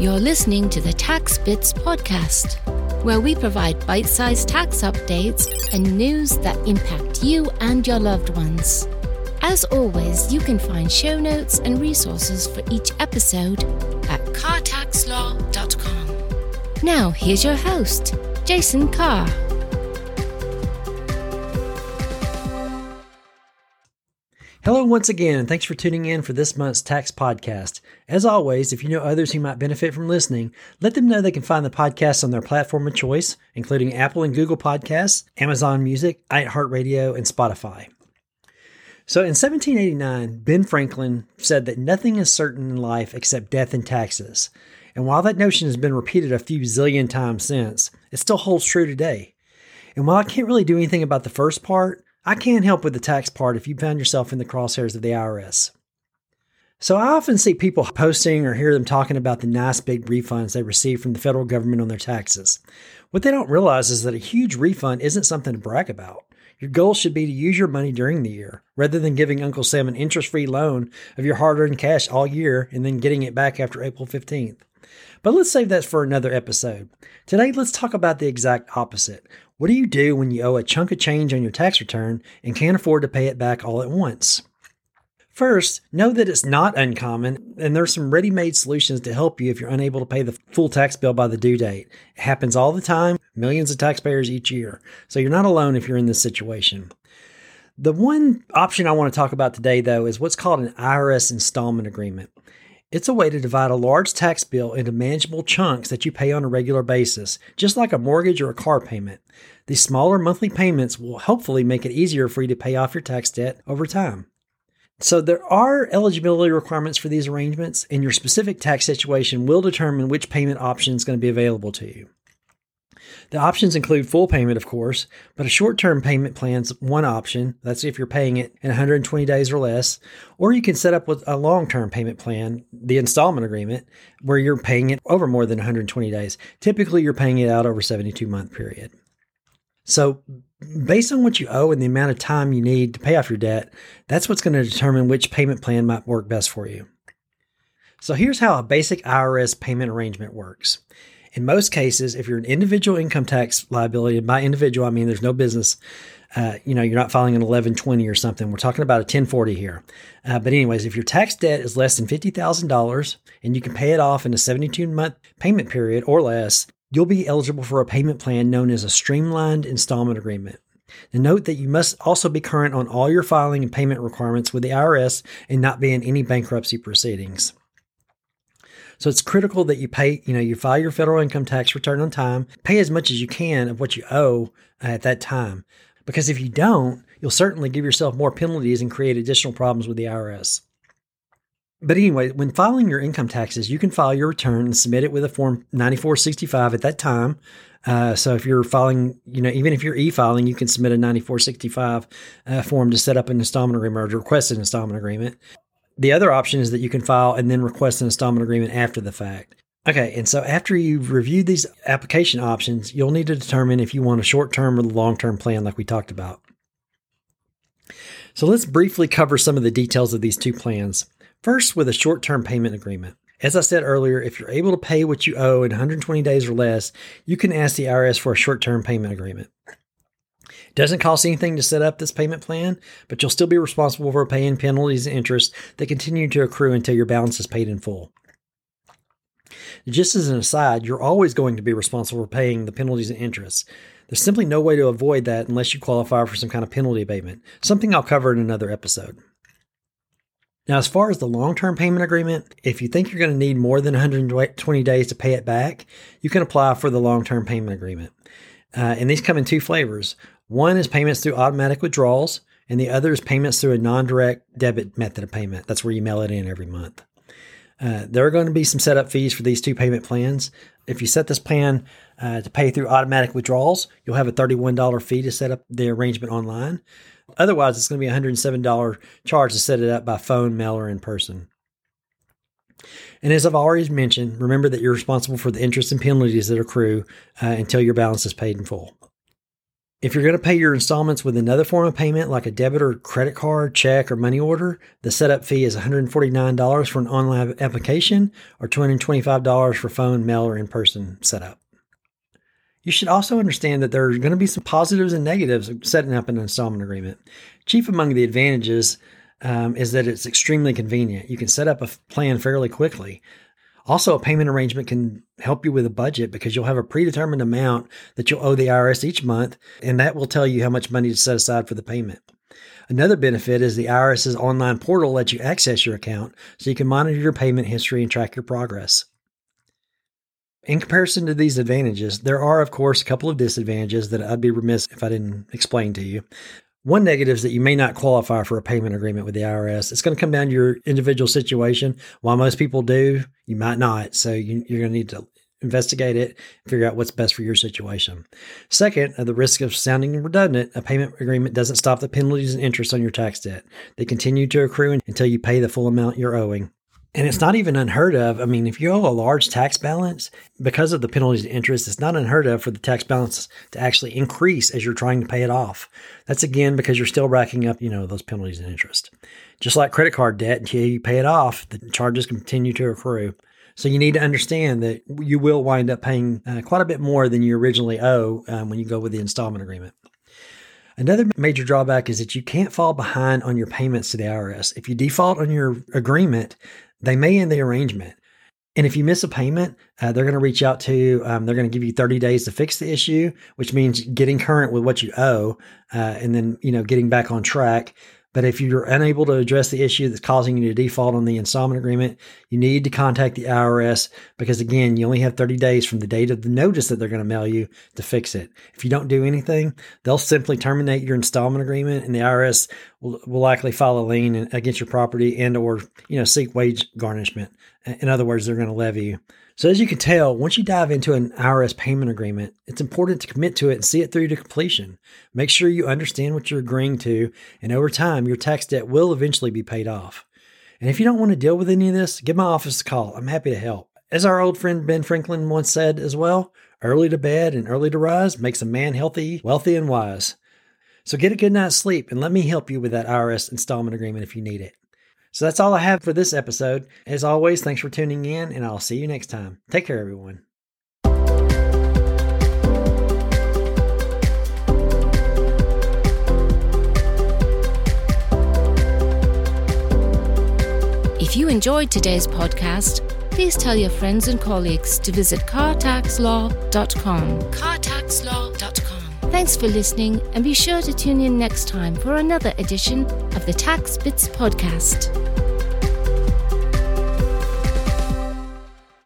You're listening to the Tax Bits podcast, where we provide bite sized tax updates and news that impact you and your loved ones. As always, you can find show notes and resources for each episode at cartaxlaw.com. Now, here's your host, Jason Carr. Hello, once again, and thanks for tuning in for this month's tax podcast. As always, if you know others who might benefit from listening, let them know they can find the podcast on their platform of choice, including Apple and Google Podcasts, Amazon Music, iHeartRadio, and Spotify. So in 1789, Ben Franklin said that nothing is certain in life except death and taxes. And while that notion has been repeated a few zillion times since, it still holds true today. And while I can't really do anything about the first part, I can't help with the tax part if you found yourself in the crosshairs of the IRS. So I often see people posting or hear them talking about the nice big refunds they receive from the federal government on their taxes. What they don't realize is that a huge refund isn't something to brag about. Your goal should be to use your money during the year, rather than giving Uncle Sam an interest free loan of your hard earned cash all year and then getting it back after April 15th. But let's save that for another episode. Today, let's talk about the exact opposite. What do you do when you owe a chunk of change on your tax return and can't afford to pay it back all at once? First, know that it's not uncommon, and there's some ready made solutions to help you if you're unable to pay the full tax bill by the due date. It happens all the time, millions of taxpayers each year, so you're not alone if you're in this situation. The one option I want to talk about today, though, is what's called an IRS installment agreement. It's a way to divide a large tax bill into manageable chunks that you pay on a regular basis, just like a mortgage or a car payment. These smaller monthly payments will hopefully make it easier for you to pay off your tax debt over time. So, there are eligibility requirements for these arrangements, and your specific tax situation will determine which payment option is going to be available to you. The options include full payment, of course, but a short term payment plan's one option. That's if you're paying it in 120 days or less. Or you can set up with a long term payment plan, the installment agreement, where you're paying it over more than 120 days. Typically, you're paying it out over 72 month period. So, based on what you owe and the amount of time you need to pay off your debt, that's what's going to determine which payment plan might work best for you. So, here's how a basic IRS payment arrangement works. In most cases, if you're an individual income tax liability, and by individual, I mean there's no business, uh, you know, you're not filing an 1120 or something. We're talking about a 1040 here. Uh, but, anyways, if your tax debt is less than $50,000 and you can pay it off in a 72 month payment period or less, you'll be eligible for a payment plan known as a streamlined installment agreement. Now note that you must also be current on all your filing and payment requirements with the IRS and not be in any bankruptcy proceedings. So it's critical that you pay, you know, you file your federal income tax return on time, pay as much as you can of what you owe at that time. Because if you don't, you'll certainly give yourself more penalties and create additional problems with the IRS. But anyway, when filing your income taxes, you can file your return and submit it with a form 9465 at that time. Uh, so if you're filing, you know, even if you're e-filing, you can submit a 9465 uh, form to set up an installment agreement or request an installment agreement. The other option is that you can file and then request an installment agreement after the fact. Okay, and so after you've reviewed these application options, you'll need to determine if you want a short term or long term plan, like we talked about. So let's briefly cover some of the details of these two plans. First, with a short term payment agreement. As I said earlier, if you're able to pay what you owe in 120 days or less, you can ask the IRS for a short term payment agreement. It doesn't cost anything to set up this payment plan, but you'll still be responsible for paying penalties and interest that continue to accrue until your balance is paid in full. Just as an aside, you're always going to be responsible for paying the penalties and interest. There's simply no way to avoid that unless you qualify for some kind of penalty abatement, something I'll cover in another episode. Now, as far as the long term payment agreement, if you think you're going to need more than 120 days to pay it back, you can apply for the long term payment agreement. Uh, and these come in two flavors one is payments through automatic withdrawals, and the other is payments through a non direct debit method of payment. That's where you mail it in every month. Uh, there are going to be some setup fees for these two payment plans. If you set this plan uh, to pay through automatic withdrawals, you'll have a $31 fee to set up the arrangement online. Otherwise, it's going to be a $107 charge to set it up by phone, mail, or in person. And as I've already mentioned, remember that you're responsible for the interest and penalties that accrue uh, until your balance is paid in full. If you're going to pay your installments with another form of payment like a debit or credit card, check, or money order, the setup fee is $149 for an online application or $225 for phone, mail, or in person setup. You should also understand that there are going to be some positives and negatives of setting up an installment agreement. Chief among the advantages um, is that it's extremely convenient. You can set up a plan fairly quickly. Also, a payment arrangement can help you with a budget because you'll have a predetermined amount that you'll owe the IRS each month, and that will tell you how much money to set aside for the payment. Another benefit is the IRS's online portal lets you access your account so you can monitor your payment history and track your progress. In comparison to these advantages, there are, of course, a couple of disadvantages that I'd be remiss if I didn't explain to you. One negative is that you may not qualify for a payment agreement with the IRS. It's going to come down to your individual situation. While most people do, you might not. So you, are going to need to investigate it, figure out what's best for your situation. Second, at the risk of sounding redundant, a payment agreement doesn't stop the penalties and interest on your tax debt. They continue to accrue until you pay the full amount you're owing. And it's not even unheard of. I mean, if you owe a large tax balance, because of the penalties and interest, it's not unheard of for the tax balance to actually increase as you're trying to pay it off. That's again because you're still racking up, you know, those penalties and interest. Just like credit card debt, until you pay it off, the charges continue to accrue. So you need to understand that you will wind up paying uh, quite a bit more than you originally owe um, when you go with the installment agreement. Another major drawback is that you can't fall behind on your payments to the IRS. If you default on your agreement, they may end the arrangement. And if you miss a payment, uh, they're going to reach out to you. Um, they're going to give you 30 days to fix the issue, which means getting current with what you owe, uh, and then you know getting back on track. But if you're unable to address the issue that's causing you to default on the installment agreement, you need to contact the IRS because, again, you only have 30 days from the date of the notice that they're going to mail you to fix it. If you don't do anything, they'll simply terminate your installment agreement, and the IRS will, will likely file a lien against your property and or you know seek wage garnishment. In other words, they're going to levy you. So, as you can tell, once you dive into an IRS payment agreement, it's important to commit to it and see it through to completion. Make sure you understand what you're agreeing to, and over time, your tax debt will eventually be paid off. And if you don't want to deal with any of this, give my office a call. I'm happy to help. As our old friend Ben Franklin once said as well, early to bed and early to rise makes a man healthy, wealthy, and wise. So get a good night's sleep and let me help you with that IRS installment agreement if you need it. So that's all I have for this episode. As always, thanks for tuning in, and I'll see you next time. Take care, everyone. If you enjoyed today's podcast, please tell your friends and colleagues to visit cartaxlaw.com. Cartaxlaw.com. Thanks for listening, and be sure to tune in next time for another edition of the Tax Bits podcast.